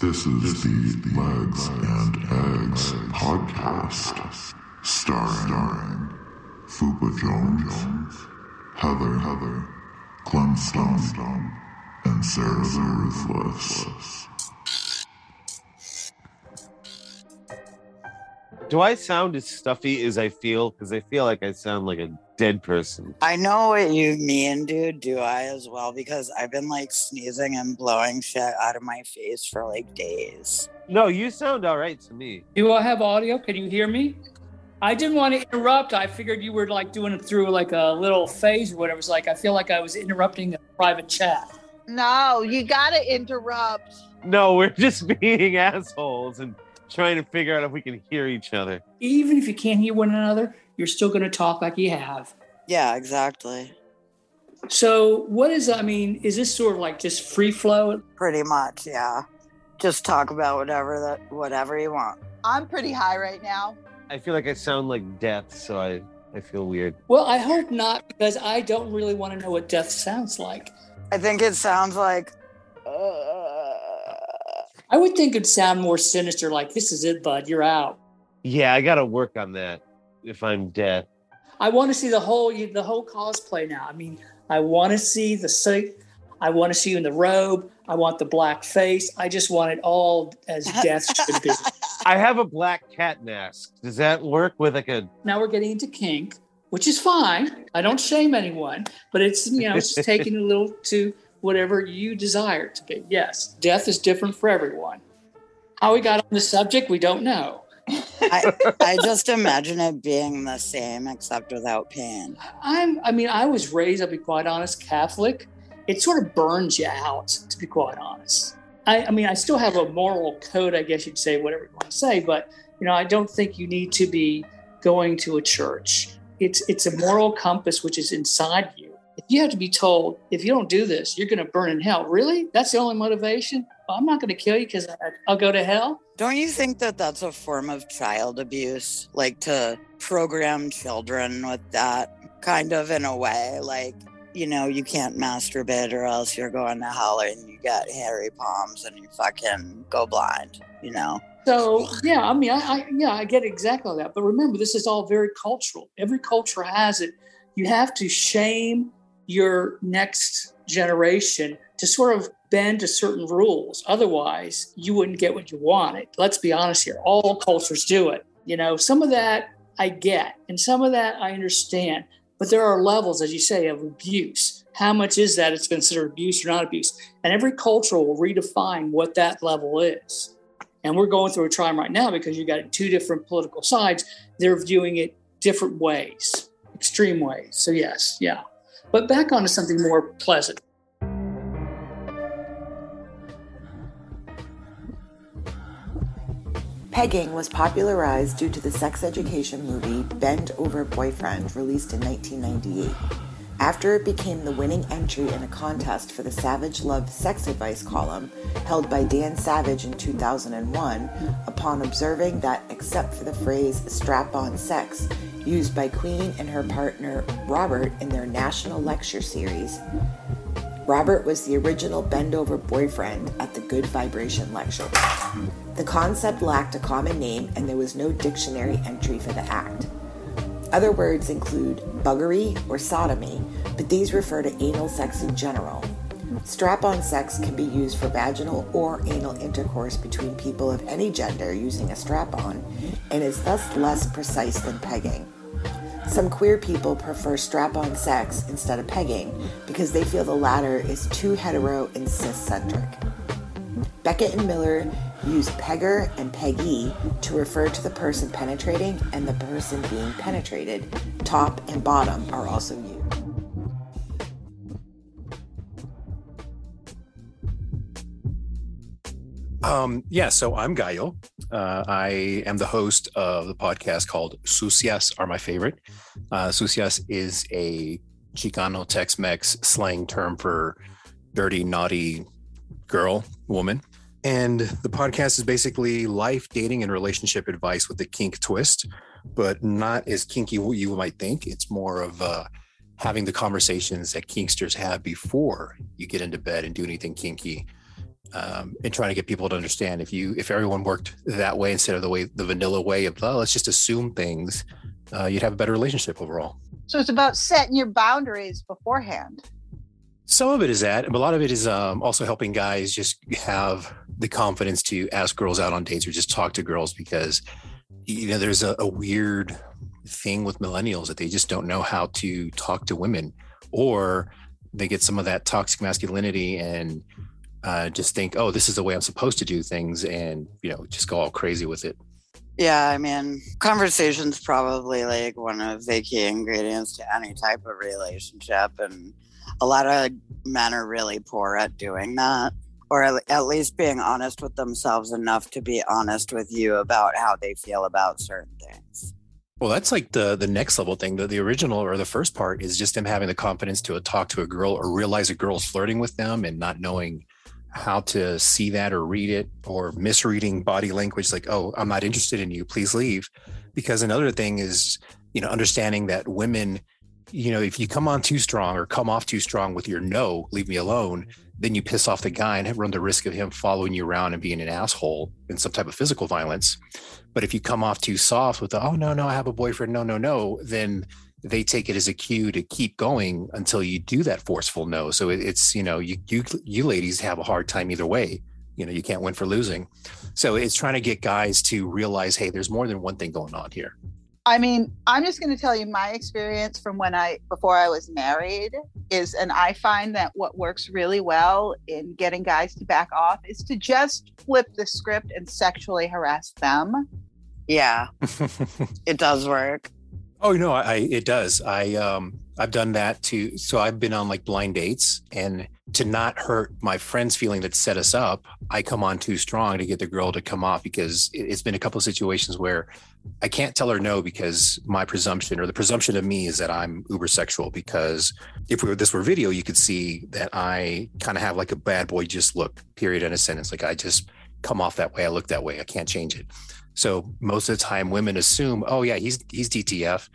This is the Legs and Eggs podcast, starring Fupa Jones, Heather Heather, Clem Stone, and Sarah the Ruthless. Do I sound as stuffy as I feel? Because I feel like I sound like a dead person. I know what you mean, dude. Do I as well? Because I've been like sneezing and blowing shit out of my face for like days. No, you sound all right to me. Do I have audio? Can you hear me? I didn't want to interrupt. I figured you were like doing it through like a little phase or whatever. It's like I feel like I was interrupting a private chat. No, you gotta interrupt. No, we're just being assholes and trying to figure out if we can hear each other. Even if you can't hear one another, you're still going to talk like you have. Yeah, exactly. So, what is, I mean, is this sort of like just free flow? Pretty much, yeah. Just talk about whatever that whatever you want. I'm pretty high right now. I feel like I sound like death, so I, I feel weird. Well, I hope not because I don't really want to know what death sounds like. I think it sounds like uh, I would think it'd sound more sinister, like, this is it, bud, you're out. Yeah, I got to work on that if I'm dead. I want to see the whole the whole cosplay now. I mean, I want to see the suit. I want to see you in the robe. I want the black face. I just want it all as death should be. I have a black cat mask. Does that work with like a? Now we're getting into kink, which is fine. I don't shame anyone, but it's you know it's taking a little to whatever you desire to be. Yes, death is different for everyone. How we got on the subject, we don't know. I, I just imagine it being the same except without pain. I'm, I mean, I was raised, I'll be quite honest, Catholic. It sort of burns you out, to be quite honest. I, I mean, I still have a moral code, I guess you'd say, whatever you want to say, but you know, I don't think you need to be going to a church. It's it's a moral compass which is inside you. If you have to be told, if you don't do this, you're going to burn in hell. Really? That's the only motivation? Well, I'm not going to kill you because I'll go to hell. Don't you think that that's a form of child abuse? Like to program children with that kind of in a way? Like, you know, you can't masturbate or else you're going to hell and you get hairy palms and you fucking go blind, you know? So yeah, I mean, I, I yeah, I get exactly that. But remember, this is all very cultural. Every culture has it. You have to shame your next generation to sort of bend to certain rules. Otherwise, you wouldn't get what you wanted. Let's be honest here. All cultures do it. You know, some of that I get, and some of that I understand. But there are levels, as you say, of abuse. How much is that? It's considered abuse or not abuse. And every culture will redefine what that level is. And we're going through a time right now because you got two different political sides. They're viewing it different ways, extreme ways. So, yes, yeah. But back onto something more pleasant. Pegging was popularized due to the sex education movie Bend Over Boyfriend, released in 1998. After it became the winning entry in a contest for the Savage Love Sex Advice column held by Dan Savage in 2001, upon observing that, except for the phrase strap on sex, used by Queen and her partner Robert in their national lecture series, Robert was the original bend over boyfriend at the Good Vibration lecture. The concept lacked a common name and there was no dictionary entry for the act. Other words include buggery or sodomy, but these refer to anal sex in general. Strap on sex can be used for vaginal or anal intercourse between people of any gender using a strap on and is thus less precise than pegging. Some queer people prefer strap on sex instead of pegging because they feel the latter is too hetero and cis-centric. Beckett and Miller use pegger and peggy to refer to the person penetrating and the person being penetrated. Top and bottom are also used. Um, yeah, so I'm Gallo. Uh, I am the host of the podcast called Sucias Are My Favorite. Uh, Sucias is a Chicano Tex Mex slang term for dirty, naughty girl, woman. And the podcast is basically life, dating, and relationship advice with a kink twist, but not as kinky you might think. It's more of uh, having the conversations that kinksters have before you get into bed and do anything kinky um, and trying to get people to understand if you if everyone worked that way instead of the way the vanilla way of oh, let's just assume things, uh, you'd have a better relationship overall. So it's about setting your boundaries beforehand. Some of it is that, but a lot of it is um, also helping guys just have the confidence to ask girls out on dates or just talk to girls because you know there's a, a weird thing with millennials that they just don't know how to talk to women or they get some of that toxic masculinity and uh, just think, oh, this is the way I'm supposed to do things, and you know, just go all crazy with it. Yeah, I mean, conversation's probably like one of the key ingredients to any type of relationship, and a lot of men are really poor at doing that, or at least being honest with themselves enough to be honest with you about how they feel about certain things. Well, that's like the the next level thing. The, the original or the first part is just them having the confidence to talk to a girl or realize a girl's flirting with them and not knowing how to see that or read it or misreading body language like oh i'm not interested in you please leave. Because another thing is you know understanding that women you know if you come on too strong or come off too strong with your no leave me alone then you piss off the guy and run the risk of him following you around and being an asshole and some type of physical violence. But if you come off too soft with the oh no no i have a boyfriend. No no no then they take it as a cue to keep going until you do that forceful no. So it, it's you know you you you ladies have a hard time either way. You know you can't win for losing. So it's trying to get guys to realize, hey, there's more than one thing going on here. I mean, I'm just going to tell you my experience from when I before I was married is, and I find that what works really well in getting guys to back off is to just flip the script and sexually harass them. Yeah, it does work. Oh no, I it does. I um I've done that too. So I've been on like blind dates and to not hurt my friend's feeling that set us up, I come on too strong to get the girl to come off because it's been a couple of situations where I can't tell her no because my presumption or the presumption of me is that I'm uber sexual because if we were, this were video, you could see that I kind of have like a bad boy just look, period in a sentence. Like I just come off that way. I look that way. I can't change it. So most of the time, women assume, oh yeah, he's he's DTF,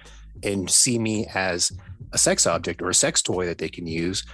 and see me as a sex object or a sex toy that they can use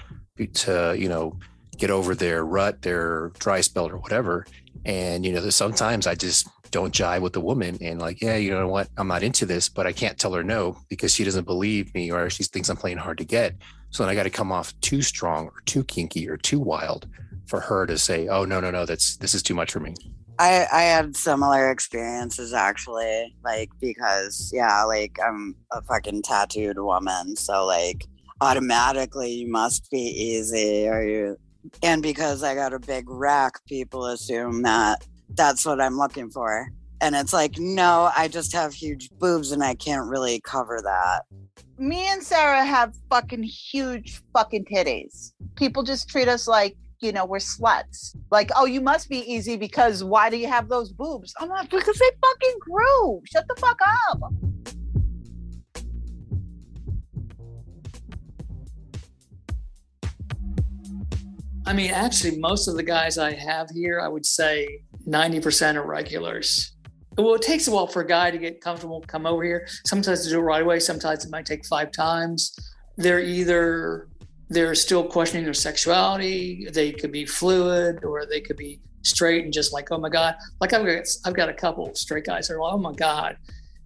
to you know get over their rut, their dry spell, or whatever. And you know, sometimes I just don't jive with the woman and like, yeah, you know what, I'm not into this, but I can't tell her no because she doesn't believe me or she thinks I'm playing hard to get. So then I got to come off too strong or too kinky or too wild for her to say, oh no, no, no, that's this is too much for me. I I had similar experiences actually, like because yeah, like I'm a fucking tattooed woman, so like automatically you must be easy or you and because I got a big rack, people assume that that's what I'm looking for. And it's like, no, I just have huge boobs and I can't really cover that. Me and Sarah have fucking huge fucking titties. People just treat us like you know, we're sluts. Like, oh, you must be easy because why do you have those boobs? I'm like, because they fucking grew. Shut the fuck up. I mean, actually, most of the guys I have here, I would say 90% are regulars. Well, it takes a while for a guy to get comfortable, come over here. Sometimes to do it right away. Sometimes it might take five times. They're either they're still questioning their sexuality. They could be fluid or they could be straight and just like, oh my God. Like I've got, I've got a couple straight guys that are like, oh my God.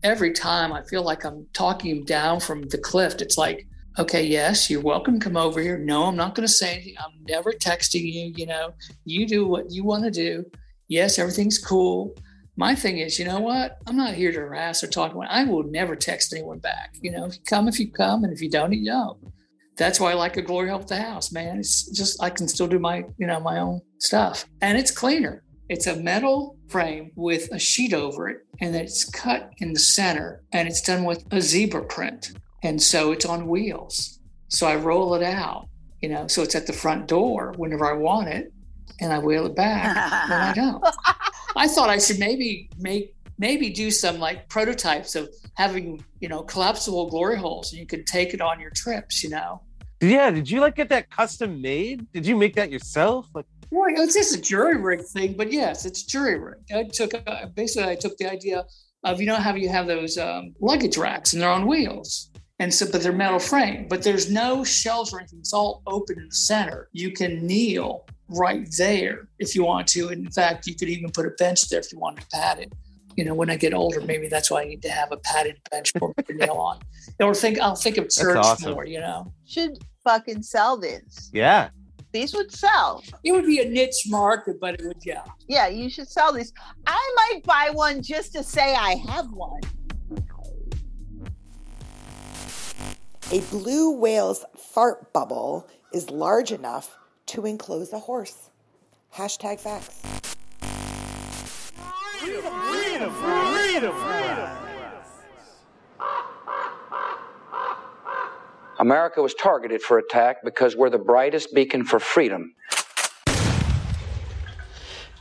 Every time I feel like I'm talking down from the cliff, it's like, okay, yes, you're welcome. Come over here. No, I'm not going to say anything. I'm never texting you. You know, you do what you want to do. Yes, everything's cool. My thing is, you know what? I'm not here to harass or talk. I will never text anyone back. You know, if you come, if you come, and if you don't, you don't that's why I like a glory hole the house, man. It's just I can still do my, you know, my own stuff. And it's cleaner. It's a metal frame with a sheet over it, and it's cut in the center, and it's done with a zebra print. And so it's on wheels. So I roll it out, you know, so it's at the front door whenever I want it, and I wheel it back when I don't. I thought I should maybe make maybe do some like prototypes of having you know collapsible glory holes and you could take it on your trips you know? Yeah did you like get that custom made? Did you make that yourself? Like well it's just a jury rig thing but yes it's jury rig. I took uh, basically i took the idea of you know how you have those um, luggage racks and they're on wheels and so but they're metal frame but there's no shelves or anything. It's all open in the center. You can kneel right there if you want to. and In fact, you could even put a bench there if you wanted to pad it. You know, when I get older, maybe that's why I need to have a padded bench for me to kneel on. Or think I'll think of church awesome. more. You know, Should fucking sell these. Yeah. These would sell. it would be a niche market, but it would yeah. Yeah, you should sell these. I might buy one just to say I have one. A blue whale's fart bubble is large enough to enclose a horse. Hashtag facts. America was targeted for attack because we're the brightest beacon for freedom.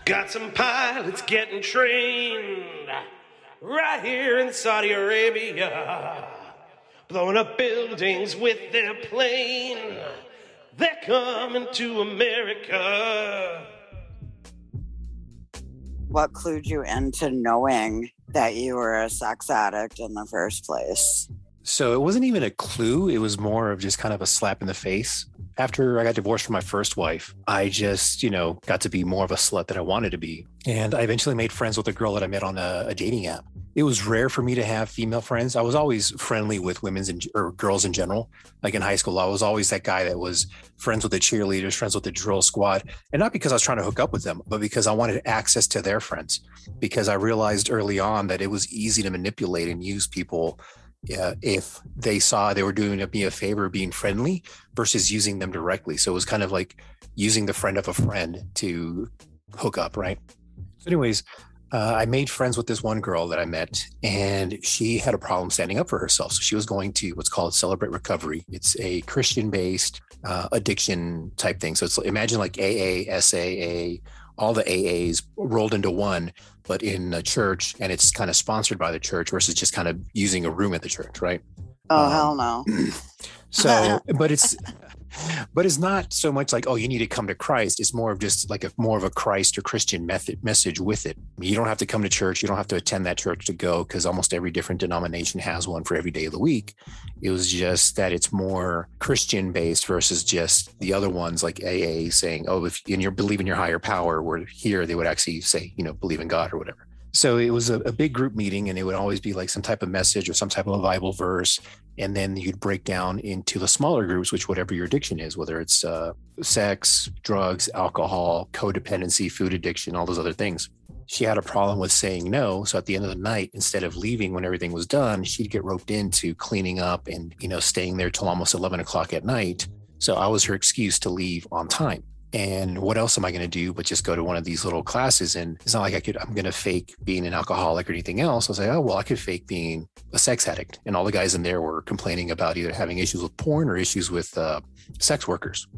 Got some pilots getting trained right here in Saudi Arabia, blowing up buildings with their plane. They're coming to America. What clued you into knowing that you were a sex addict in the first place? So it wasn't even a clue. It was more of just kind of a slap in the face. After I got divorced from my first wife, I just, you know, got to be more of a slut than I wanted to be. And I eventually made friends with a girl that I met on a, a dating app. It was rare for me to have female friends. I was always friendly with women's and or girls in general. Like in high school, I was always that guy that was friends with the cheerleaders, friends with the drill squad. And not because I was trying to hook up with them, but because I wanted access to their friends. Because I realized early on that it was easy to manipulate and use people uh, if they saw they were doing me a favor being friendly versus using them directly. So it was kind of like using the friend of a friend to hook up, right? So, anyways, uh, I made friends with this one girl that I met, and she had a problem standing up for herself. So she was going to what's called Celebrate Recovery. It's a Christian-based uh, addiction type thing. So it's imagine like AA, SAA, all the AAs rolled into one, but in a church, and it's kind of sponsored by the church versus just kind of using a room at the church, right? Oh Um, hell no! So, but it's but it's not so much like oh you need to come to Christ. It's more of just like a more of a Christ or Christian method message with it. You don't have to come to church. You don't have to attend that church to go because almost every different denomination has one for every day of the week. It was just that it's more Christian based versus just the other ones like AA saying oh if and you're believing your higher power. Where here they would actually say you know believe in God or whatever. So it was a, a big group meeting, and it would always be like some type of message or some type of a Bible verse, and then you'd break down into the smaller groups, which whatever your addiction is, whether it's uh, sex, drugs, alcohol, codependency, food addiction, all those other things. She had a problem with saying no, so at the end of the night, instead of leaving when everything was done, she'd get roped into cleaning up and you know staying there till almost eleven o'clock at night. So I was her excuse to leave on time. And what else am I going to do but just go to one of these little classes? And it's not like I could, I'm going to fake being an alcoholic or anything else. I was like, oh, well, I could fake being a sex addict. And all the guys in there were complaining about either having issues with porn or issues with uh, sex workers.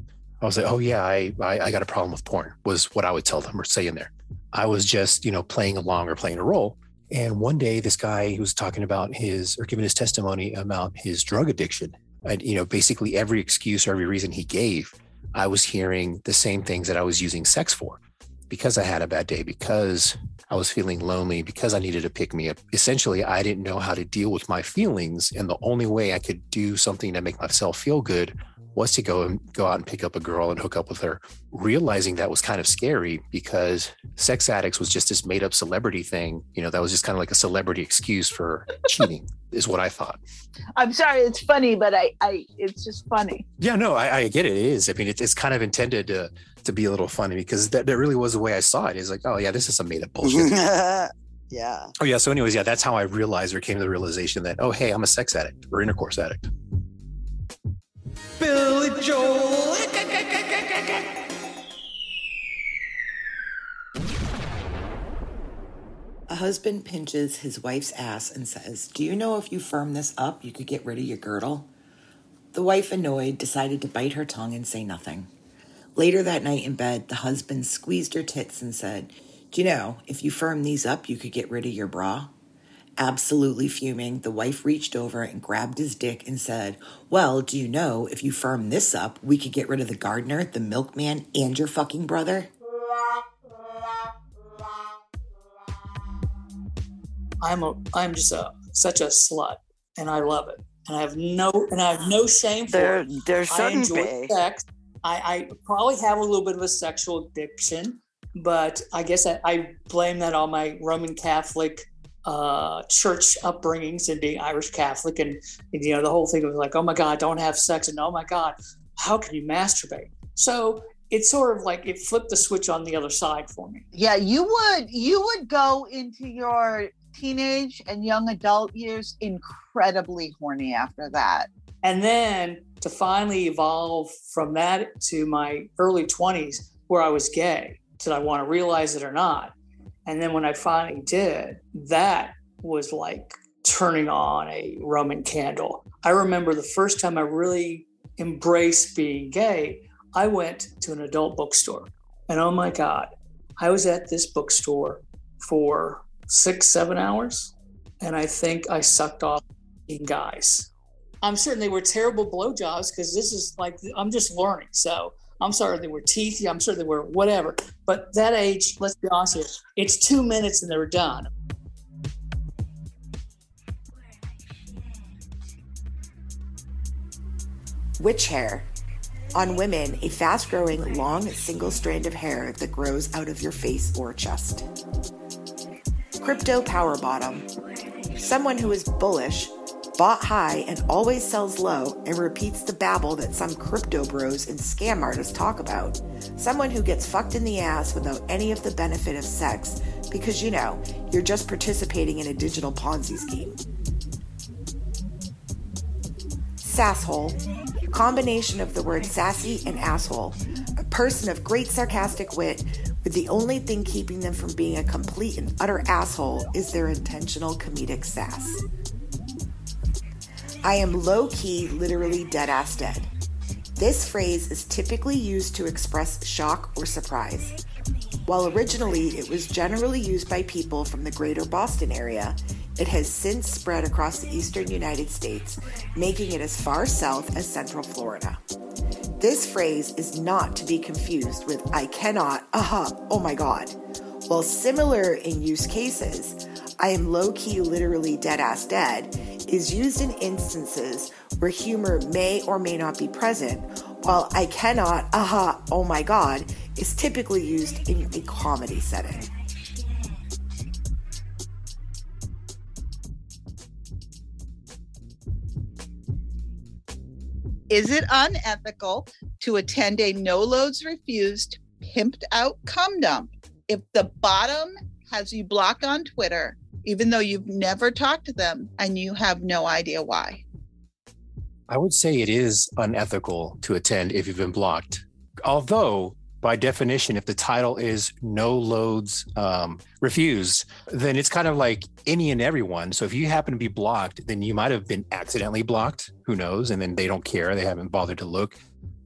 I was like, oh, yeah, I, I, I got a problem with porn, was what I would tell them or say in there. I was just, you know, playing along or playing a role. And one day, this guy who was talking about his or giving his testimony about his drug addiction, and, you know, basically every excuse or every reason he gave I was hearing the same things that I was using sex for because I had a bad day, because I was feeling lonely, because I needed to pick me up. Essentially, I didn't know how to deal with my feelings. And the only way I could do something to make myself feel good was to go and go out and pick up a girl and hook up with her. Realizing that was kind of scary because sex addicts was just this made up celebrity thing. You know, that was just kind of like a celebrity excuse for cheating, is what I thought. I'm sorry, it's funny, but I, I, it's just funny. Yeah, no, I, I get it. It is. I mean, it, it's kind of intended to to be a little funny because that, that really was the way I saw it. it. Is like, oh yeah, this is some made up bullshit. yeah. oh yeah. So, anyways, yeah, that's how I realized or came to the realization that oh hey, I'm a sex addict or intercourse addict. Billy Joel. A husband pinches his wife's ass and says, Do you know if you firm this up, you could get rid of your girdle? The wife, annoyed, decided to bite her tongue and say nothing. Later that night in bed, the husband squeezed her tits and said, Do you know, if you firm these up, you could get rid of your bra? Absolutely fuming, the wife reached over and grabbed his dick and said, Well, do you know, if you firm this up, we could get rid of the gardener, the milkman, and your fucking brother? I'm a I'm just a such a slut, and I love it, and I have no and I have no shame for There, it. there I shouldn't enjoy be. sex. I, I probably have a little bit of a sexual addiction, but I guess I, I blame that on my Roman Catholic uh, church upbringings and being Irish Catholic, and, and you know the whole thing was like, oh my God, don't have sex, and oh my God, how can you masturbate? So it's sort of like it flipped the switch on the other side for me. Yeah, you would you would go into your teenage and young adult years incredibly horny after that. And then to finally evolve from that to my early 20s where I was gay, did I want to realize it or not? And then when I finally did, that was like turning on a Roman candle. I remember the first time I really embraced being gay, I went to an adult bookstore. And oh my God, I was at this bookstore for six, seven hours. And I think I sucked off guys. I'm certain they were terrible blowjobs because this is like, I'm just learning. So I'm sorry they were teethy. I'm sure they were whatever. But that age, let's be honest here, it's two minutes and they're done. Witch hair. On women, a fast growing, long, single strand of hair that grows out of your face or chest. Crypto power bottom. Someone who is bullish, bought high, and always sells low and repeats the babble that some crypto bros and scam artists talk about. Someone who gets fucked in the ass without any of the benefit of sex because, you know, you're just participating in a digital Ponzi scheme. Sasshole. Combination of the word sassy and asshole. A person of great sarcastic wit with the only thing keeping them from being a complete and utter asshole is their intentional comedic sass. I am low key, literally dead ass dead. This phrase is typically used to express shock or surprise. While originally it was generally used by people from the greater Boston area, it has since spread across the eastern United States, making it as far south as central Florida. This phrase is not to be confused with I cannot, aha, oh my god. While similar in use cases, I am low key literally dead ass dead is used in instances where humor may or may not be present, while I cannot, aha, oh my god is typically used in a comedy setting. Is it unethical to attend a no loads refused, pimped out cum dump if the bottom has you blocked on Twitter, even though you've never talked to them and you have no idea why? I would say it is unethical to attend if you've been blocked. Although, by definition, if the title is no loads um, refused, then it's kind of like any and everyone. So if you happen to be blocked, then you might have been accidentally blocked. Who knows? And then they don't care. They haven't bothered to look.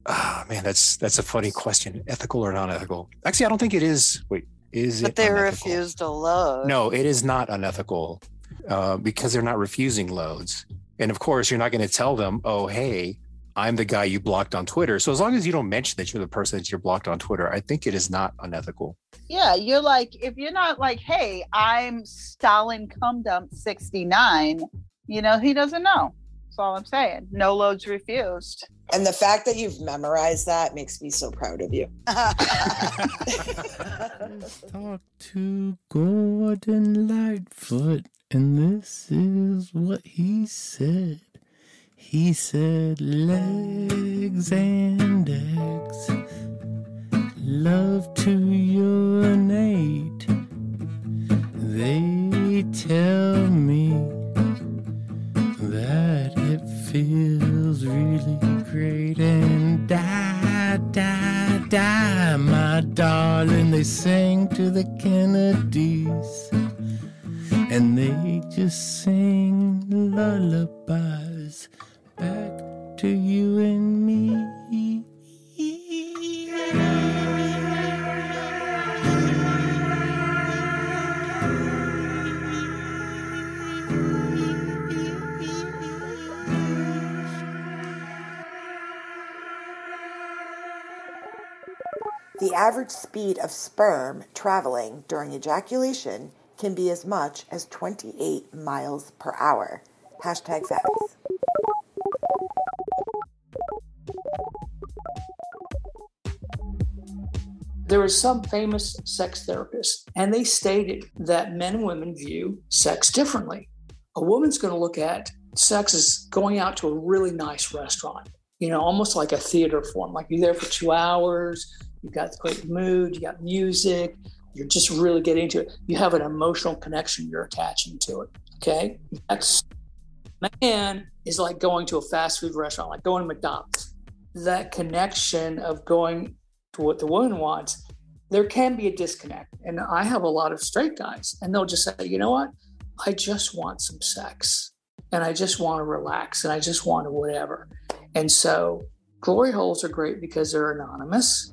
Ah, man, that's that's a funny question. Ethical or non-ethical? Actually, I don't think it is. Wait, is But it? they unethical? refused a load. No, it is not unethical uh, because they're not refusing loads. And of course, you're not going to tell them, oh, hey, I'm the guy you blocked on Twitter. So as long as you don't mention that you're the person that you're blocked on Twitter, I think it is not unethical. Yeah, you're like, if you're not like, hey, I'm Stalin cum dump 69, you know, he doesn't know. That's all I'm saying. No loads refused. And the fact that you've memorized that makes me so proud of you. Talk to Gordon Lightfoot, and this is what he said. He said, legs and eggs love to urinate. They tell me that it feels really great and die, die, die, my darling. They sang to the Kennedys and they just sing lullabies back to you and me. The average speed of sperm traveling during ejaculation can be as much as 28 miles per hour. Hashtag facts. There is some famous sex therapists, and they stated that men and women view sex differently. A woman's going to look at sex as going out to a really nice restaurant, you know, almost like a theater form. Like you're there for two hours, you've got great mood, you got music, you're just really getting into it. You have an emotional connection you're attaching to it. Okay. That's man is like going to a fast food restaurant, like going to McDonald's. That connection of going to what the woman wants, there can be a disconnect. And I have a lot of straight guys, and they'll just say, you know what? I just want some sex and I just want to relax and I just want to whatever. And so glory holes are great because they're anonymous.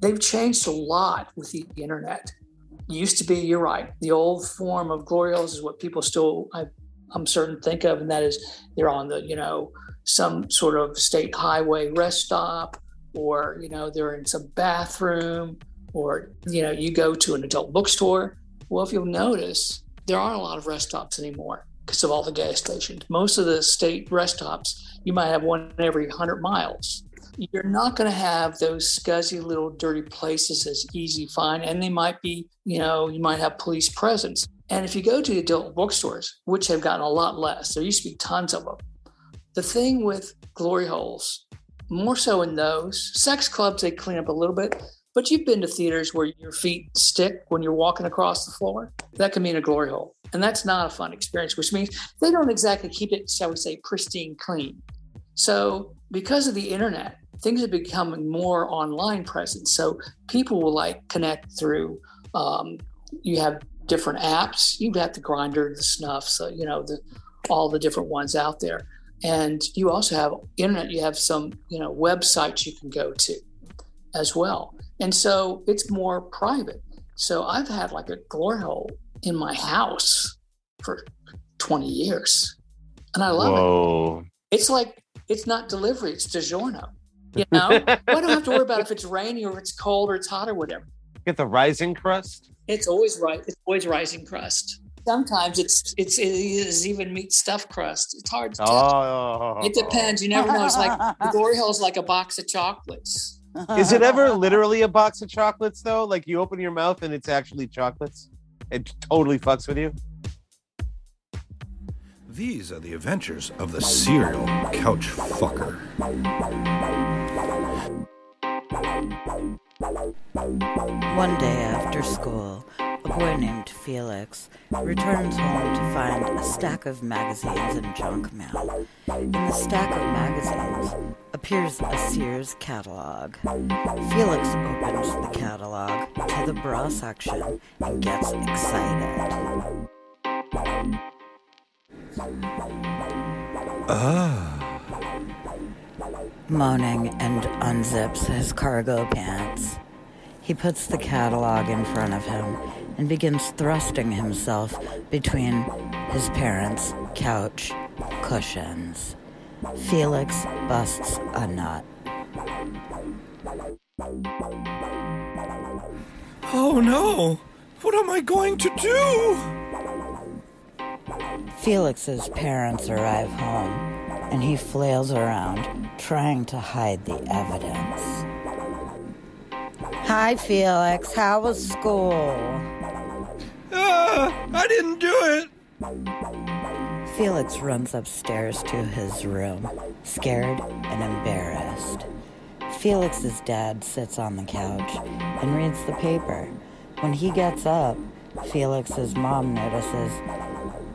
They've changed a lot with the internet. Used to be, you're right, the old form of glory holes is what people still, I, I'm certain, think of, and that is they're on the, you know, some sort of state highway rest stop, or, you know, they're in some bathroom, or, you know, you go to an adult bookstore. Well, if you'll notice, there aren't a lot of rest stops anymore because of all the gas stations. Most of the state rest stops, you might have one every 100 miles. You're not going to have those scuzzy little dirty places as easy to find, and they might be, you know, you might have police presence. And if you go to adult bookstores, which have gotten a lot less, there used to be tons of them. The thing with glory holes, more so in those sex clubs, they clean up a little bit, but you've been to theaters where your feet stick when you're walking across the floor. That can mean a glory hole. And that's not a fun experience, which means they don't exactly keep it, shall we say, pristine clean. So, because of the internet, things are becoming more online present. So, people will like connect through, um, you have different apps. You have got the Grindr, the snuff, so, you know, the, all the different ones out there. And you also have internet, you have some, you know, websites you can go to as well. And so it's more private. So I've had like a glory hole in my house for 20 years. And I love Whoa. it. It's like, it's not delivery, it's DiGiorno. You know, I don't have to worry about if it's rainy or if it's cold or it's hot or whatever. Get the rising crust. It's always right. It's always rising crust. Sometimes it's it's it is even meat stuffed crust. It's hard to tell. Oh. It depends. You never know. It's like the glory hole is like a box of chocolates. Is it ever literally a box of chocolates though? Like you open your mouth and it's actually chocolates? It totally fucks with you. These are the adventures of the serial couch fucker. One day after school, a boy named Felix returns home to find a stack of magazines and junk mail. In the stack of magazines appears a Sears catalog. Felix opens the catalog to the bra section and gets excited. Ah. Moaning and unzips his cargo pants. He puts the catalog in front of him and begins thrusting himself between his parents' couch cushions. Felix busts a nut. Oh no! What am I going to do? Felix's parents arrive home and he flails around trying to hide the evidence. Hi, Felix. How was school? Ah, I didn't do it! Felix runs upstairs to his room, scared and embarrassed. Felix's dad sits on the couch and reads the paper. When he gets up, Felix's mom notices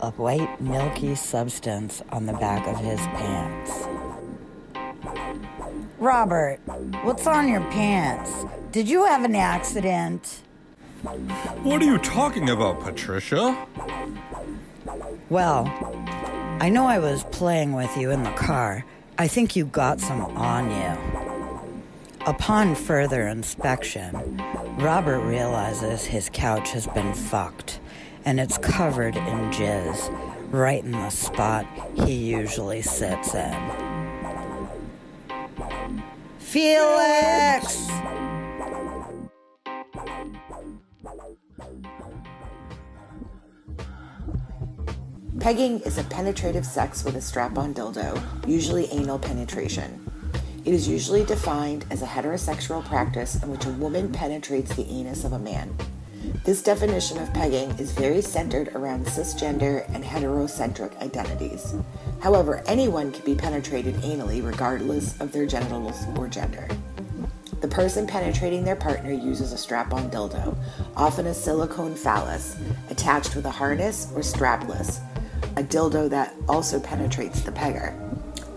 a white, milky substance on the back of his pants. Robert, what's on your pants? Did you have an accident? What are you talking about, Patricia? Well, I know I was playing with you in the car. I think you got some on you. Upon further inspection, Robert realizes his couch has been fucked and it's covered in jizz right in the spot he usually sits in. Felix! Pegging is a penetrative sex with a strap on dildo, usually anal penetration. It is usually defined as a heterosexual practice in which a woman penetrates the anus of a man. This definition of pegging is very centered around cisgender and heterocentric identities. However, anyone can be penetrated anally regardless of their genitals or gender. The person penetrating their partner uses a strap on dildo, often a silicone phallus, attached with a harness or strapless, a dildo that also penetrates the pegger.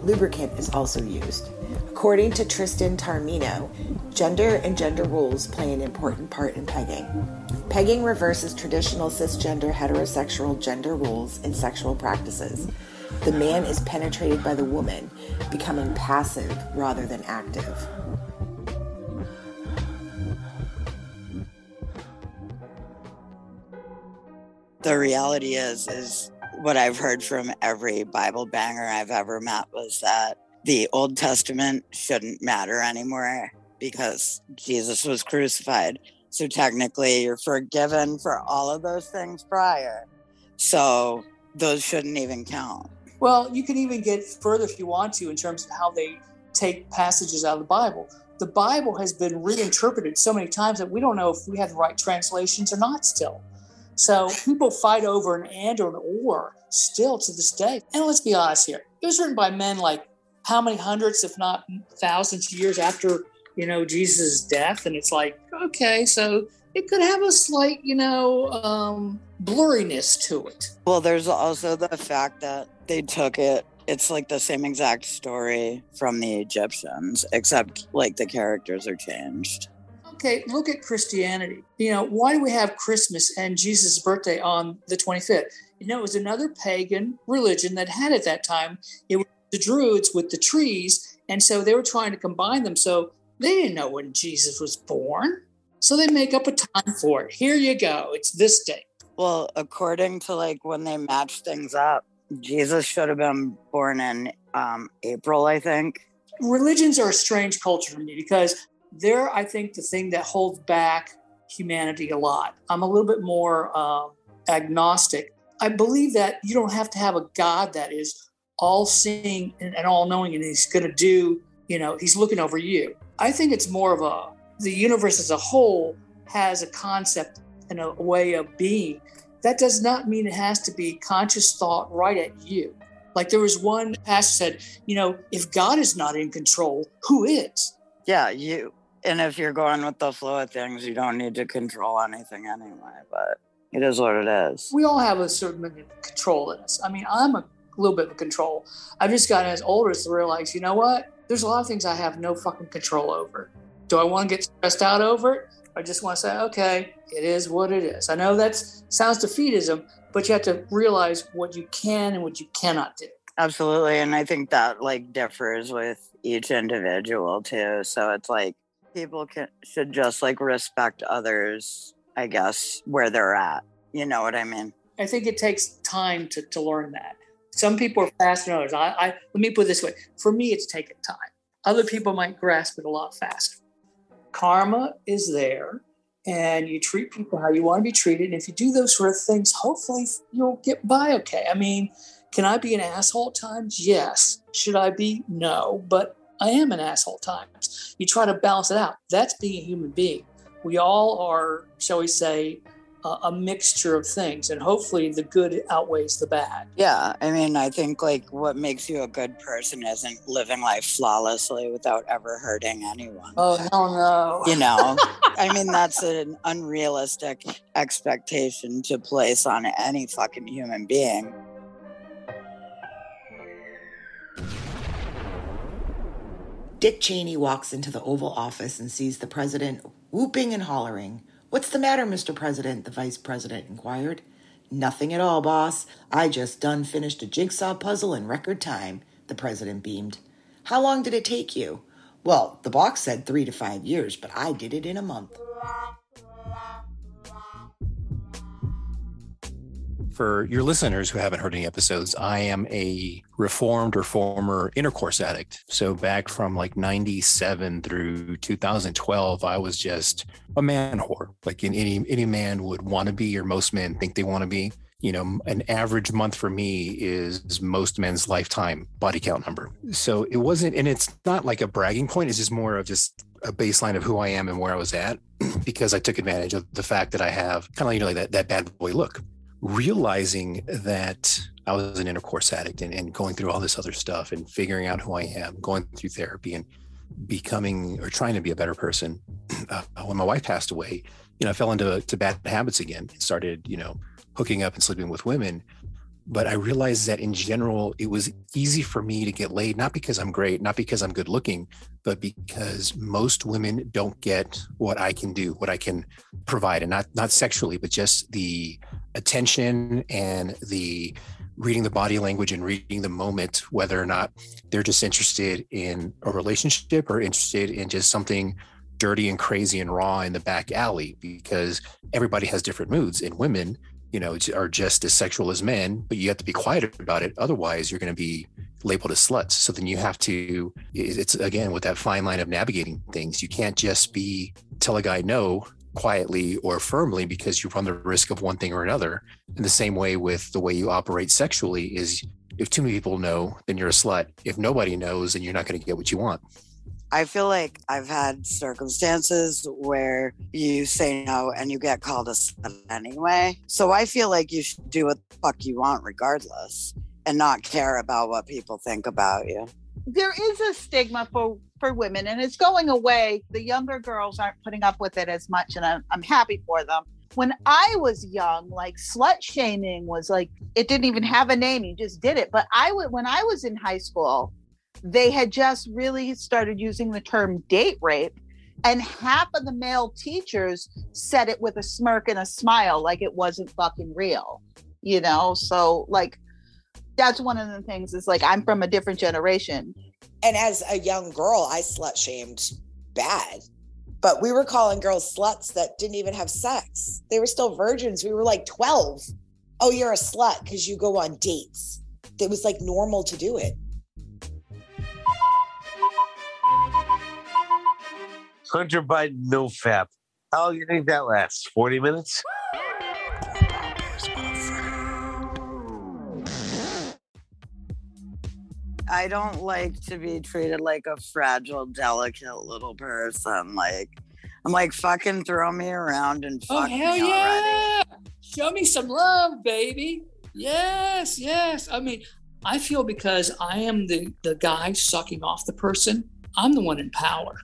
Lubricant is also used. According to Tristan Taormino, gender and gender roles play an important part in pegging. Pegging reverses traditional cisgender heterosexual gender roles in sexual practices. The man is penetrated by the woman, becoming passive rather than active. the reality is is what I've heard from every Bible banger I've ever met was that the Old Testament shouldn't matter anymore because Jesus was crucified. So technically, you're forgiven for all of those things prior. So those shouldn't even count. Well, you can even get further if you want to in terms of how they take passages out of the Bible. The Bible has been reinterpreted so many times that we don't know if we have the right translations or not still. So people fight over an and or an or still to this day. And let's be honest here. It was written by men like how many hundreds, if not thousands of years after, you know, Jesus' death. And it's like, okay, so it could have a slight, you know, um, blurriness to it. Well, there's also the fact that they took it. It's like the same exact story from the Egyptians, except like the characters are changed. Okay, look at Christianity. You know, why do we have Christmas and Jesus' birthday on the 25th? You know, it was another pagan religion that had at that time. It was the Druids with the trees. And so they were trying to combine them. So they didn't know when Jesus was born. So they make up a time for it. Here you go. It's this day. Well, according to like when they match things up, Jesus should have been born in um, April, I think. Religions are a strange culture to me because they're, I think, the thing that holds back humanity a lot. I'm a little bit more um, agnostic. I believe that you don't have to have a God that is all seeing and, and all knowing, and he's going to do, you know, he's looking over you. I think it's more of a, the universe as a whole has a concept and a way of being. That does not mean it has to be conscious thought right at you. Like there was one pastor said, you know, if God is not in control, who is? Yeah, you. And if you're going with the flow of things, you don't need to control anything anyway. But it is what it is. We all have a certain amount of control in us. I mean, I'm a little bit of control. I've just gotten as older to realize, you know what? There's a lot of things I have no fucking control over. Do I want to get stressed out over it? I just want to say, okay, it is what it is. I know that sounds defeatism, but you have to realize what you can and what you cannot do. Absolutely. And I think that like differs with each individual too. So it's like people can should just like respect others, I guess, where they're at. You know what I mean? I think it takes time to, to learn that. Some people are faster than others. I, I let me put it this way. For me, it's taken time. Other people might grasp it a lot faster. Karma is there and you treat people how you want to be treated. And if you do those sort of things, hopefully you'll get by okay. I mean, can I be an asshole times? Yes. Should I be? No. But I am an asshole times. You try to balance it out. That's being a human being. We all are, shall we say, a mixture of things, and hopefully the good outweighs the bad. Yeah. I mean, I think like what makes you a good person isn't living life flawlessly without ever hurting anyone. Oh, hell no. You know, I mean, that's an unrealistic expectation to place on any fucking human being. Dick Cheney walks into the Oval Office and sees the president whooping and hollering. What's the matter, Mr. President? the vice president inquired. Nothing at all, boss. I just done finished a jigsaw puzzle in record time, the president beamed. How long did it take you? Well, the box said three to five years, but I did it in a month. For your listeners who haven't heard any episodes, I am a reformed or former intercourse addict. So back from like 97 through 2012, I was just a man whore, like any any man would want to be, or most men think they want to be. you know, an average month for me is most men's lifetime body count number. So it wasn't, and it's not like a bragging point. It's just more of just a baseline of who I am and where I was at because I took advantage of the fact that I have kind of, you know, like that, that bad boy look. Realizing that I was an intercourse addict and, and going through all this other stuff and figuring out who I am, going through therapy and becoming or trying to be a better person. Uh, when my wife passed away, you know, I fell into to bad habits again and started, you know, hooking up and sleeping with women. But I realized that in general, it was easy for me to get laid, not because I'm great, not because I'm good looking, but because most women don't get what I can do, what I can provide, and not not sexually, but just the attention and the reading the body language and reading the moment, whether or not they're just interested in a relationship or interested in just something dirty and crazy and raw in the back alley because everybody has different moods and women you know are just as sexual as men but you have to be quiet about it. Otherwise you're going to be labeled as sluts. So then you have to it's again with that fine line of navigating things you can't just be tell a guy no quietly or firmly because you run the risk of one thing or another. In the same way with the way you operate sexually is if too many people know then you're a slut. If nobody knows then you're not going to get what you want I feel like I've had circumstances where you say no and you get called a slut anyway. So I feel like you should do what the fuck you want regardless and not care about what people think about you. There is a stigma for for women and it's going away. The younger girls aren't putting up with it as much and I'm, I'm happy for them. When I was young, like slut shaming was like it didn't even have a name, you just did it. But I would when I was in high school, they had just really started using the term date rape and half of the male teachers said it with a smirk and a smile like it wasn't fucking real you know? So like that's one of the things is like i'm from a different generation. And as a young girl i slut shamed bad but we were calling girls sluts that didn't even have sex. They were still virgins. We were like 12 oh you're a slut because you go on dates. It was like normal to do it Hunter Biden, no fap. How long do you think that lasts? 40 minutes? I don't like to be treated like a fragile, delicate little person. Like, I'm like, fucking throw me around and Oh fuck hell me yeah! Show me some love, baby. Yes, yes. I mean, I feel because I am the the guy sucking off the person. I'm the one in power.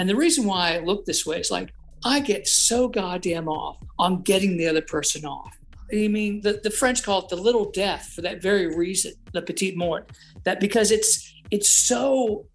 And the reason why I look this way is like I get so goddamn off on getting the other person off. I mean, the, the French call it the little death for that very reason, the petite mort. That because it's it's so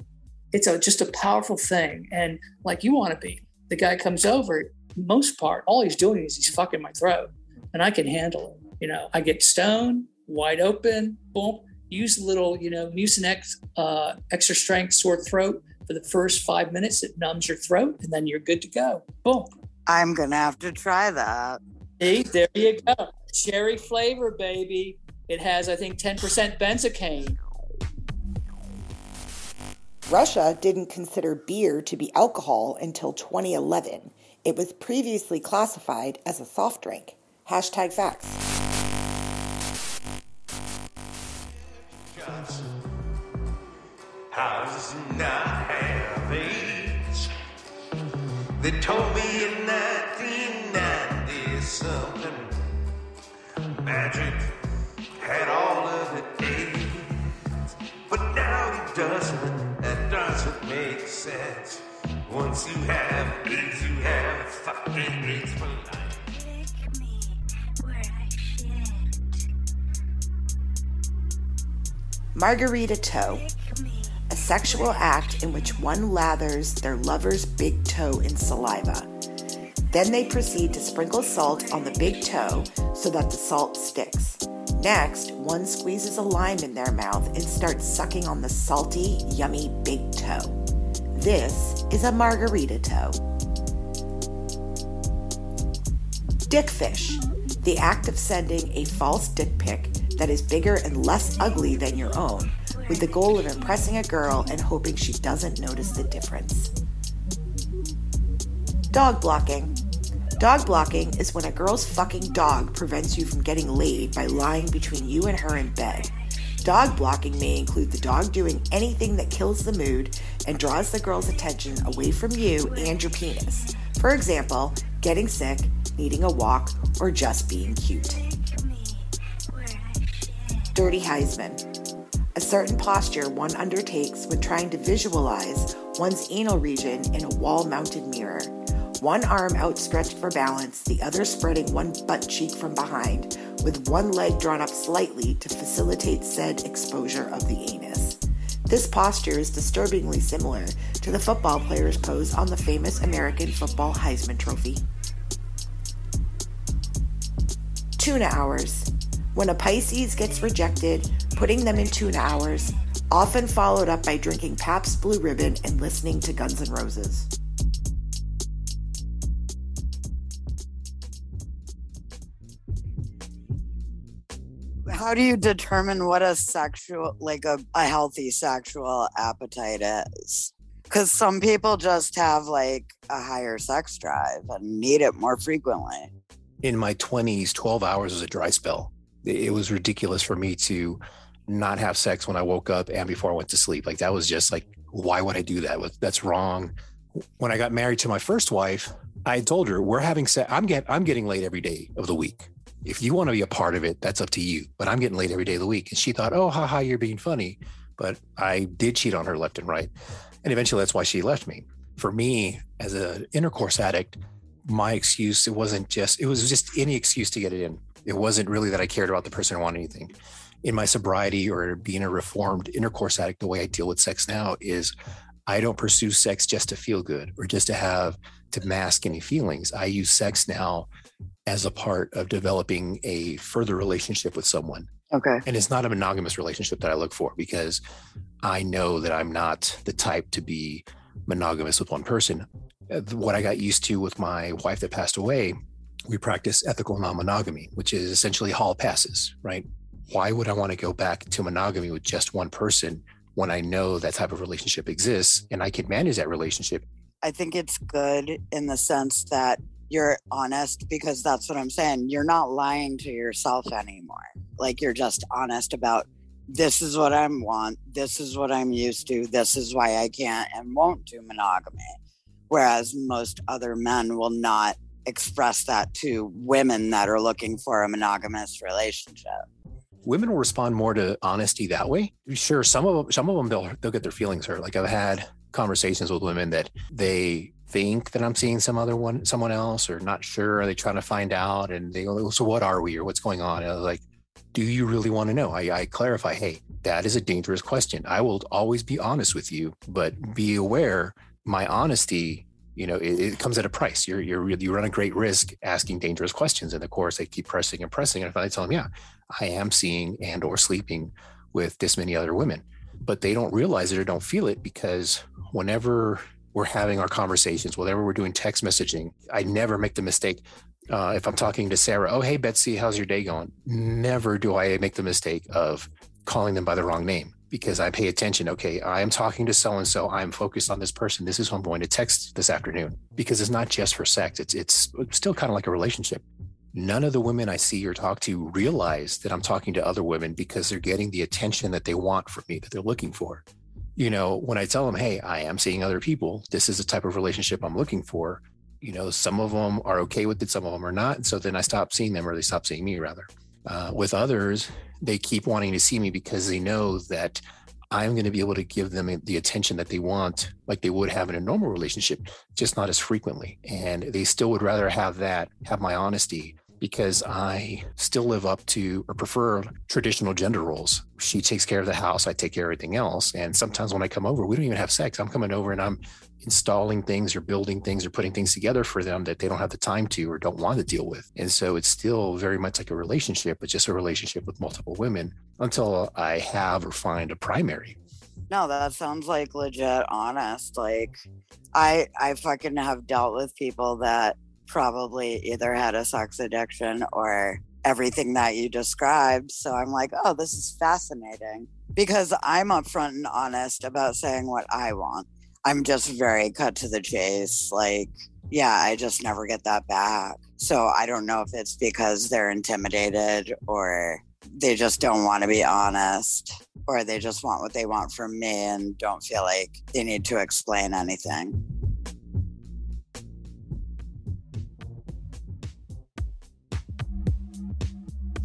it's a just a powerful thing. And like you want to be, the guy comes over, most part, all he's doing is he's fucking my throat. And I can handle it. You know, I get stoned, wide open, boom, use a little, you know, Mucinex uh, extra strength sore throat for the first five minutes. It numbs your throat, and then you're good to go. Boom. I'm gonna have to try that. See, there you go. Cherry flavor, baby. It has, I think, 10% benzocaine. Russia didn't consider beer to be alcohol until 2011. It was previously classified as a soft drink. Hashtag facts. Houses They told me in 1990 something. Magic had all of the AIDS. But now it doesn't, that doesn't make sense. Once you have AIDS, you have fucking AIDS for life. Margarita toe. A sexual act in which one lathers their lover's big toe in saliva. Then they proceed to sprinkle salt on the big toe so that the salt sticks. Next, one squeezes a lime in their mouth and starts sucking on the salty, yummy big toe. This is a margarita toe. Dickfish, the act of sending a false dick pic that is bigger and less ugly than your own, with the goal of impressing a girl and hoping she doesn't notice the difference. Dog blocking, Dog blocking is when a girl's fucking dog prevents you from getting laid by lying between you and her in bed. Dog blocking may include the dog doing anything that kills the mood and draws the girl's attention away from you and your penis. For example, getting sick, needing a walk, or just being cute. Dirty Heisman. A certain posture one undertakes when trying to visualize one's anal region in a wall mounted mirror. One arm outstretched for balance, the other spreading one butt cheek from behind, with one leg drawn up slightly to facilitate said exposure of the anus. This posture is disturbingly similar to the football player's pose on the famous American football Heisman Trophy. Tuna hours. When a Pisces gets rejected, putting them in tuna hours, often followed up by drinking Pabst Blue Ribbon and listening to Guns N' Roses. How do you determine what a sexual, like a, a healthy sexual appetite is? Because some people just have like a higher sex drive and need it more frequently. In my 20s, 12 hours was a dry spell. It was ridiculous for me to not have sex when I woke up and before I went to sleep. Like that was just like, why would I do that? That's wrong. When I got married to my first wife, I told her we're having sex. I'm get I'm getting laid every day of the week. If you want to be a part of it, that's up to you. But I'm getting laid every day of the week. And she thought, oh, haha, you're being funny. But I did cheat on her left and right. And eventually that's why she left me. For me, as an intercourse addict, my excuse, it wasn't just, it was just any excuse to get it in. It wasn't really that I cared about the person or wanted anything. In my sobriety or being a reformed intercourse addict, the way I deal with sex now is I don't pursue sex just to feel good or just to have to mask any feelings. I use sex now as a part of developing a further relationship with someone. Okay. And it's not a monogamous relationship that I look for because I know that I'm not the type to be monogamous with one person. Uh, What I got used to with my wife that passed away, we practice ethical non monogamy, which is essentially hall passes, right? Why would I want to go back to monogamy with just one person when I know that type of relationship exists and I can manage that relationship? I think it's good in the sense that you're honest because that's what I'm saying. You're not lying to yourself anymore. Like you're just honest about this is what I want, this is what I'm used to, this is why I can't and won't do monogamy. Whereas most other men will not express that to women that are looking for a monogamous relationship. women will respond more to honesty that way. Sure, some of them, some of them they'll they'll get their feelings hurt. Like I've had conversations with women that they think that I'm seeing some other one, someone else, or not sure. Are they trying to find out? And they go, oh, "So what are we, or what's going on?" And I was like, "Do you really want to know?" I, I clarify, "Hey, that is a dangerous question. I will always be honest with you, but be aware, my honesty." You know, it, it comes at a price. You're, you're, you run a great risk asking dangerous questions. And of course, they keep pressing and pressing. And finally, tell them, yeah, I am seeing and or sleeping with this many other women but they don't realize it or don't feel it because whenever we're having our conversations whenever we're doing text messaging i never make the mistake uh, if i'm talking to sarah oh hey betsy how's your day going never do i make the mistake of calling them by the wrong name because i pay attention. Okay i am talking to so and so i'm focused on this person. This is who i'm going to text this afternoon. Because it's not just for sex. It's it's still kind of like a relationship. None of the women I see or talk to realize that I'm talking to other women because they're getting the attention that they want from me, that they're looking for. You know, when I tell them, hey, I am seeing other people, this is the type of relationship I'm looking for, you know, some of them are okay with it, some of them are not. So then I stop seeing them or they stop seeing me rather. Uh, with others, they keep wanting to see me because they know that I'm going to be able to give them the attention that they want, like they would have in a normal relationship, just not as frequently. And they still would rather have that, have my honesty, because I still live up to or prefer traditional gender roles. She takes care of the house, I take care of everything else. And sometimes when I come over, we don't even have sex. I'm coming over and I'm installing things or building things or putting things together for them that they don't have the time to or don't want to deal with. And so it's still very much like a relationship, but just a relationship with multiple women until I have or find a primary. No, that sounds like legit honest. Like I I fucking have dealt with people that probably either had a sex addiction or everything that you described. So I'm like, oh, this is fascinating because I'm upfront and honest about saying what I want. I'm just very cut to the chase. Like, yeah, I just never get that back. So I don't know if it's because they're intimidated or they just don't want to be honest or they just want what they want from me and don't feel like they need to explain anything.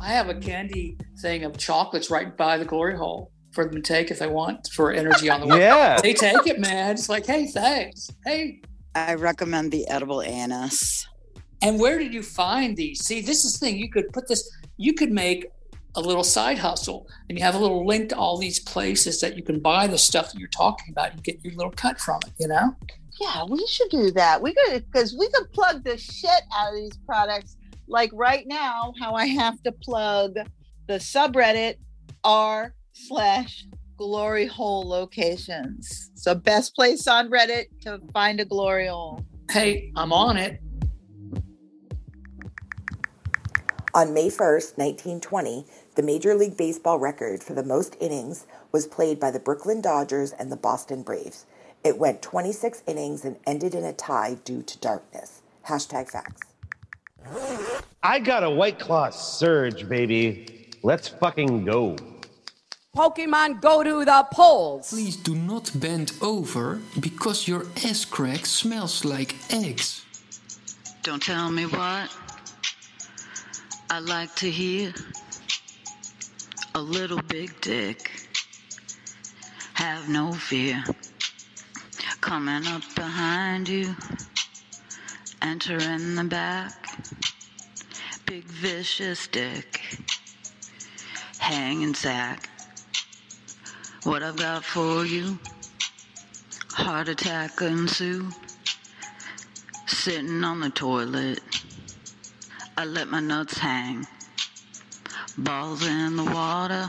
I have a candy thing of chocolates right by the glory hole for them to take if they want for energy on the way. Yeah. They take it, man. It's like, hey, thanks. Hey. I recommend the edible anise. And where did you find these? See, this is the thing. You could put this, you could make a little side hustle and you have a little link to all these places that you can buy the stuff that you're talking about. You get your little cut from it, you know? Yeah, we should do that. We could because we could plug the shit out of these products. Like right now, how I have to plug the subreddit r slash glory hole locations. So best place on Reddit to find a glory hole. Hey, I'm on it. On May 1st, 1920, the Major League Baseball record for the most innings was played by the Brooklyn Dodgers and the Boston Braves. It went 26 innings and ended in a tie due to darkness. Hashtag facts. I got a White Claw Surge, baby. Let's fucking go. Pokemon go to the polls. Please do not bend over because your ass crack smells like eggs. Don't tell me what I like to hear. A little big dick. Have no fear. Coming up behind you. Enter in the back. Big vicious dick. Hanging sack. What I've got for you. Heart attack ensue. Sitting on the toilet. I let my nuts hang. Balls in the water.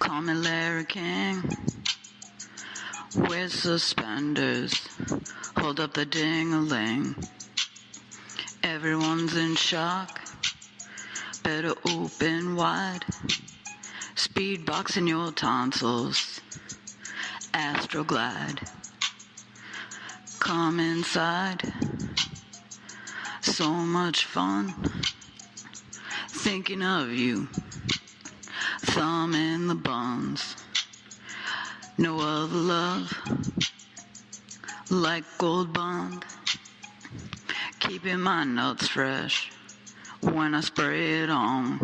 Call me Larry King. Wear suspenders. Hold up the ding a ling. Everyone's in shock. Better open wide. Speed boxing your tonsils. Astroglide. Come inside. So much fun. Thinking of you. Thumb in the buns. No other love. Like gold bond. Keeping my nuts fresh when I spray it on.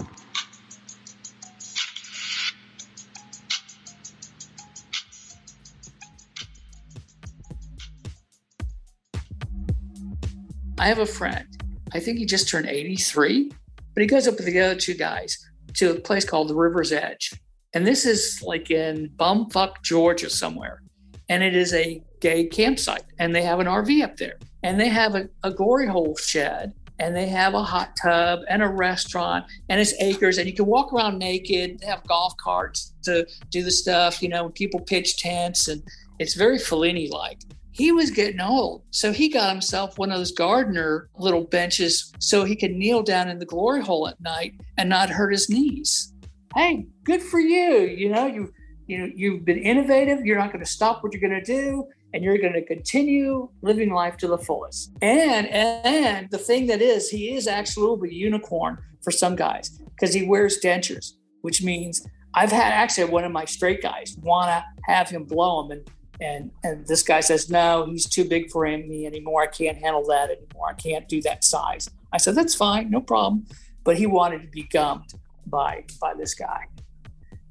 I have a friend. I think he just turned 83, but he goes up with the other two guys to a place called the River's Edge. And this is like in bumfuck Georgia somewhere. And it is a gay campsite. And they have an RV up there. And they have a, a hole shed. And they have a hot tub and a restaurant. And it's acres. And you can walk around naked. They have golf carts to do the stuff, you know, people pitch tents. And it's very Fellini like he was getting old. So he got himself one of those gardener little benches so he could kneel down in the glory hole at night and not hurt his knees. Hey, good for you. You know, you you know, you've been innovative. You're not going to stop what you're going to do and you're going to continue living life to the fullest. And and the thing that is, he is actually a unicorn for some guys because he wears dentures, which means I've had actually one of my straight guys want to have him blow him and and and this guy says no he's too big for me anymore. I can't handle that anymore. I can't do that size. I said that's fine. No problem. But he wanted to be gummed by by this guy.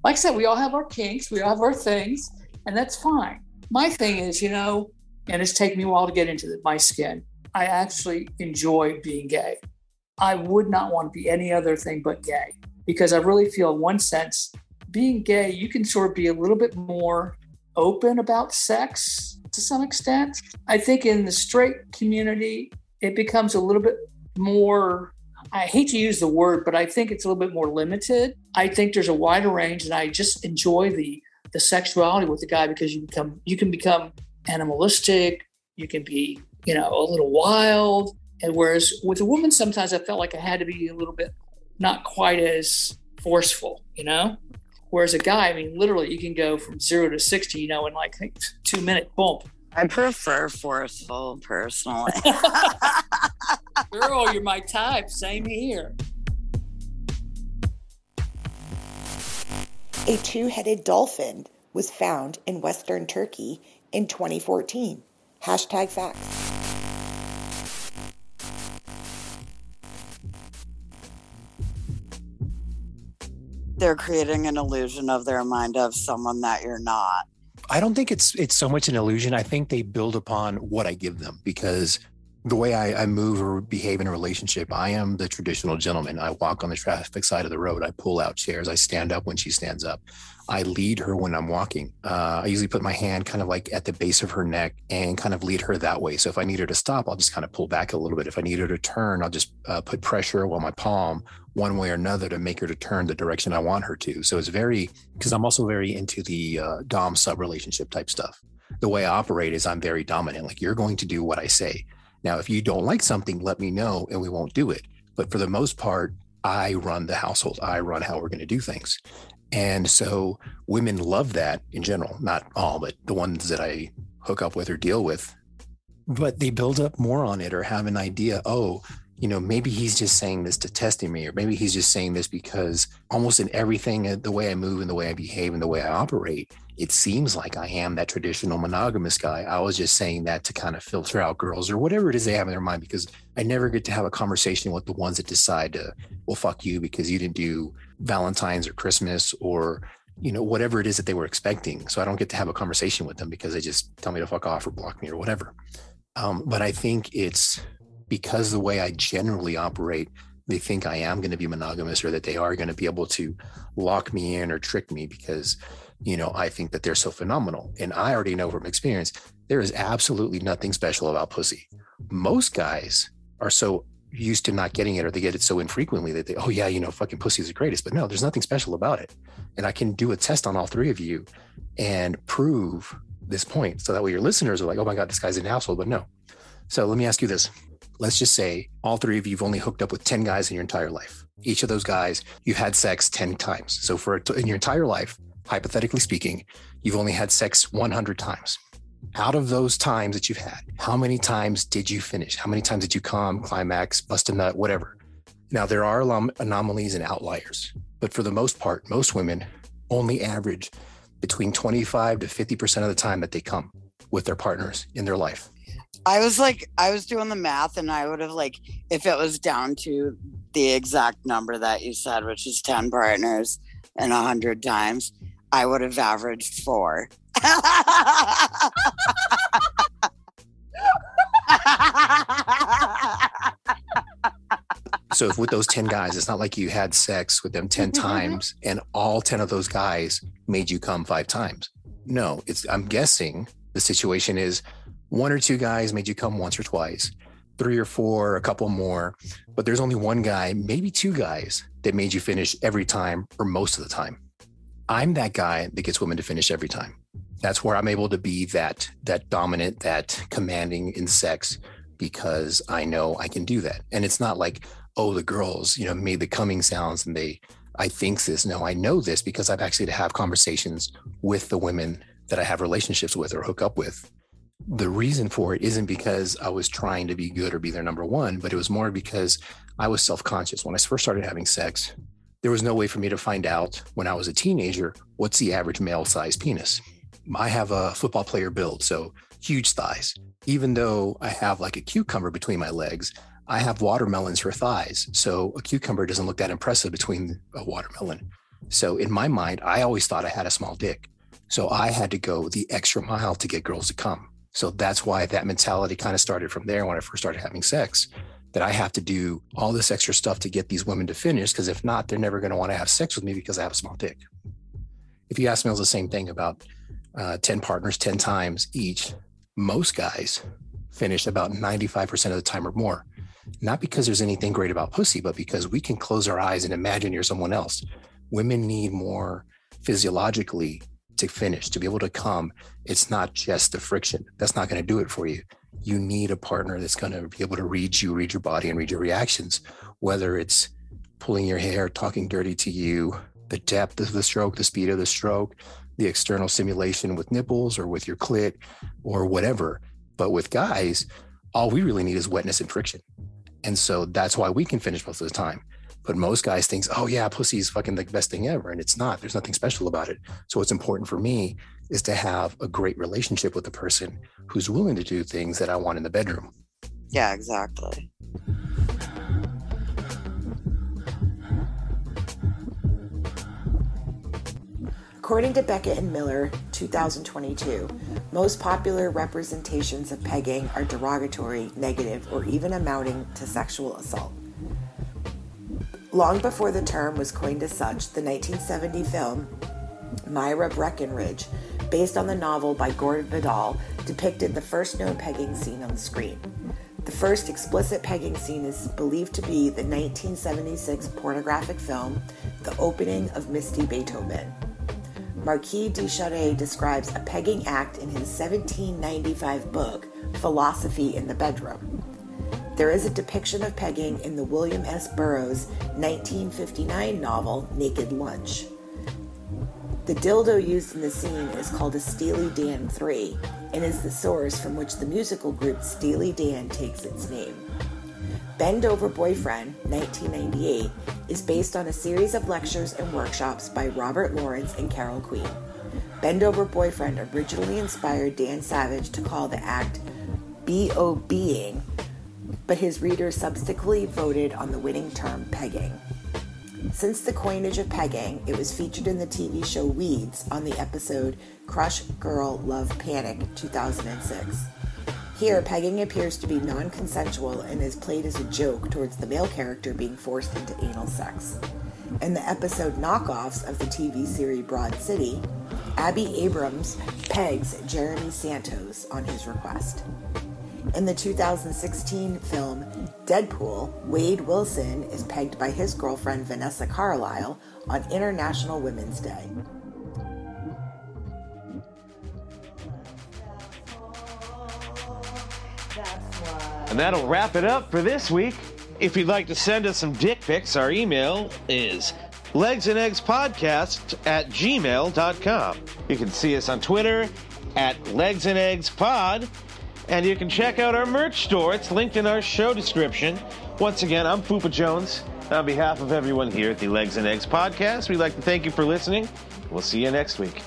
Like i said we all have our kinks. We all have our things. And that's fine. My thing is you know and it's taken me a while to get into the, my skin. I actually enjoy being gay. I would not want to be any other thing but gay because i really feel in one sense being gay you can sort of be a little bit more open about sex to some extent. I think in the straight community, it becomes a little bit more. I hate to use the word, but I think it's a little bit more limited. I think there's a wider range, and I just enjoy the the sexuality with the guy because you become you can become animalistic, you can be you know a little wild, and whereas with a woman, sometimes I felt like I had to be a little bit not quite as forceful, you know. Whereas a guy, I mean, literally, you can go from zero to 60, you know, in like two minute bump. I prefer forceful personally. Girl, you're my type. Same here. A two headed dolphin was found in western Turkey in 2014. Hashtag facts. They're creating an illusion of their mind of someone that you're not. I don't think it's it's so much an illusion. I think they build upon what I give them because the way I, I move or behave in a relationship, I am the traditional gentleman. I walk on the traffic side of the road. I pull out chairs. I stand up when she stands up. I lead her when I'm walking. Uh, I usually put my hand kind of like at the base of her neck and kind of lead her that way. So if I need her to stop, I'll just kind of pull back a little bit. If I need her to turn, I'll just uh, put pressure on my palm one way or another to make her to turn the direction I want her to. So it's very, because I'm also very into the uh, Dom sub relationship type stuff. The way I operate is I'm very dominant. Like you're going to do what I say. Now, if you don't like something, let me know and we won't do it. But for the most part, I run the household. I run how we're going to do things. And so women love that in general, not all, but the ones that I hook up with or deal with. But they build up more on it or have an idea, oh, you know, maybe he's just saying this to testing me, or maybe he's just saying this because almost in everything, uh, the way I move and the way I behave and the way I operate, it seems like I am that traditional monogamous guy. I was just saying that to kind of filter out girls or whatever it is they have in their mind because I never get to have a conversation with the ones that decide to, well, fuck you because you didn't do Valentine's or Christmas or, you know, whatever it is that they were expecting. So I don't get to have a conversation with them because they just tell me to fuck off or block me or whatever. Um, but I think it's because the way I generally operate, they think I am going to be monogamous or that they are going to be able to lock me in or trick me because, you know, I think that they're so phenomenal. And I already know from experience, there is absolutely nothing special about pussy. Most guys are so used to not getting it or they get it so infrequently that they, oh, yeah, you know, fucking pussy is the greatest. But no, there's nothing special about it. And I can do a test on all three of you and prove this point. So that way your listeners are like, oh my God, this guy's in household. But no. So let me ask you this let's just say all three of you have only hooked up with 10 guys in your entire life. Each of those guys, you've had sex 10 times. So for in your entire life, hypothetically speaking, you've only had sex 100 times. Out of those times that you've had, how many times did you finish? How many times did you come, climax, bust a nut, whatever? Now, there are anomalies and outliers, but for the most part, most women only average between 25 to 50% of the time that they come with their partners in their life. I was like, I was doing the math, and I would have like, if it was down to the exact number that you said, which is ten partners and a hundred times, I would have averaged four. so if with those 10 guys it's not like you had sex with them 10 mm-hmm, mm-hmm. times and all 10 of those guys made you come five times no it's i'm guessing the situation is one or two guys made you come once or twice, three or four, a couple more, but there's only one guy, maybe two guys that made you finish every time or most of the time. I'm that guy that gets women to finish every time. That's where I'm able to be that that dominant, that commanding in sex because I know I can do that. And it's not like, oh, the girls, you know, made the coming sounds and they I think this. No, I know this because I've actually to have conversations with the women that I have relationships with or hook up with the reason for it isn't because I was trying to be good or be their number one, but it was more because I was self conscious. When I first started having sex, there was no way for me to find out when I was a teenager what's the average male size penis. I have a football player build, so huge thighs. Even though I have like a cucumber between my legs, I have watermelons for thighs. So a cucumber doesn't look that impressive between a watermelon. So in my mind, I always thought I had a small dick. So I had to go the extra mile to get girls to come. So that's why that mentality kind of started from there when I first started having sex. That I have to do all this extra stuff to get these women to finish, because if not, they're never going to want to have sex with me because I have a small dick. If you ask me, the same thing about uh, 10 partners 10 times each. Most guys finish about 95% of the time or more. Not because there's anything great about pussy, but because we can close our eyes and imagine you're someone else. Women need more physiologically to finish, to be able to come, it's not just the friction. That's not going to do it for you. You need a partner that's going to be able to read you, read your body, and read your reactions, whether it's pulling your hair, talking dirty to you, the depth of the stroke, the speed of the stroke, the external stimulation with nipples or with your clit or whatever. But with guys, all we really need is wetness and friction. And so that's why we can finish most of the time. But most guys think, oh yeah, pussy is fucking the best thing ever. And it's not. There's nothing special about it. So what's important for me is to have a great relationship with the person who's willing to do things that I want in the bedroom. Yeah, exactly. According to Beckett and Miller, 2022, most popular representations of pegging are derogatory, negative, or even amounting to sexual assault. Long before the term was coined as such, the 1970 film Myra Breckinridge, based on the novel by Gordon Vidal, depicted the first known pegging scene on the screen. The first explicit pegging scene is believed to be the 1976 pornographic film The Opening of Misty Beethoven. Marquis de Sade describes a pegging act in his 1795 book, Philosophy in the Bedroom. There is a depiction of pegging in the William S. Burroughs 1959 novel, Naked Lunch. The dildo used in the scene is called a Steely Dan 3 and is the source from which the musical group Steely Dan takes its name. Bend Over Boyfriend, 1998, is based on a series of lectures and workshops by Robert Lawrence and Carol Queen. Bend Over Boyfriend originally inspired Dan Savage to call the act B.O.B.ing, but his readers subsequently voted on the winning term pegging. Since the coinage of pegging, it was featured in the TV show Weeds on the episode Crush Girl Love Panic 2006. Here, pegging appears to be non consensual and is played as a joke towards the male character being forced into anal sex. In the episode Knockoffs of the TV series Broad City, Abbi Abrams pegs Jeremy Santos on his request. In the 2016 film Deadpool, Wade Wilson is pegged by his girlfriend Vanessa Carlyle on International Women's Day. And that'll wrap it up for this week. If you'd like to send us some dick pics, our email is legs and eggs podcast at gmail.com. You can see us on Twitter at legs and you can check out our merch store. It's linked in our show description. Once again, I'm Fupa Jones. On behalf of everyone here at the Legs and Eggs podcast, we'd like to thank you for listening. We'll see you next week.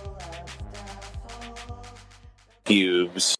Pubes.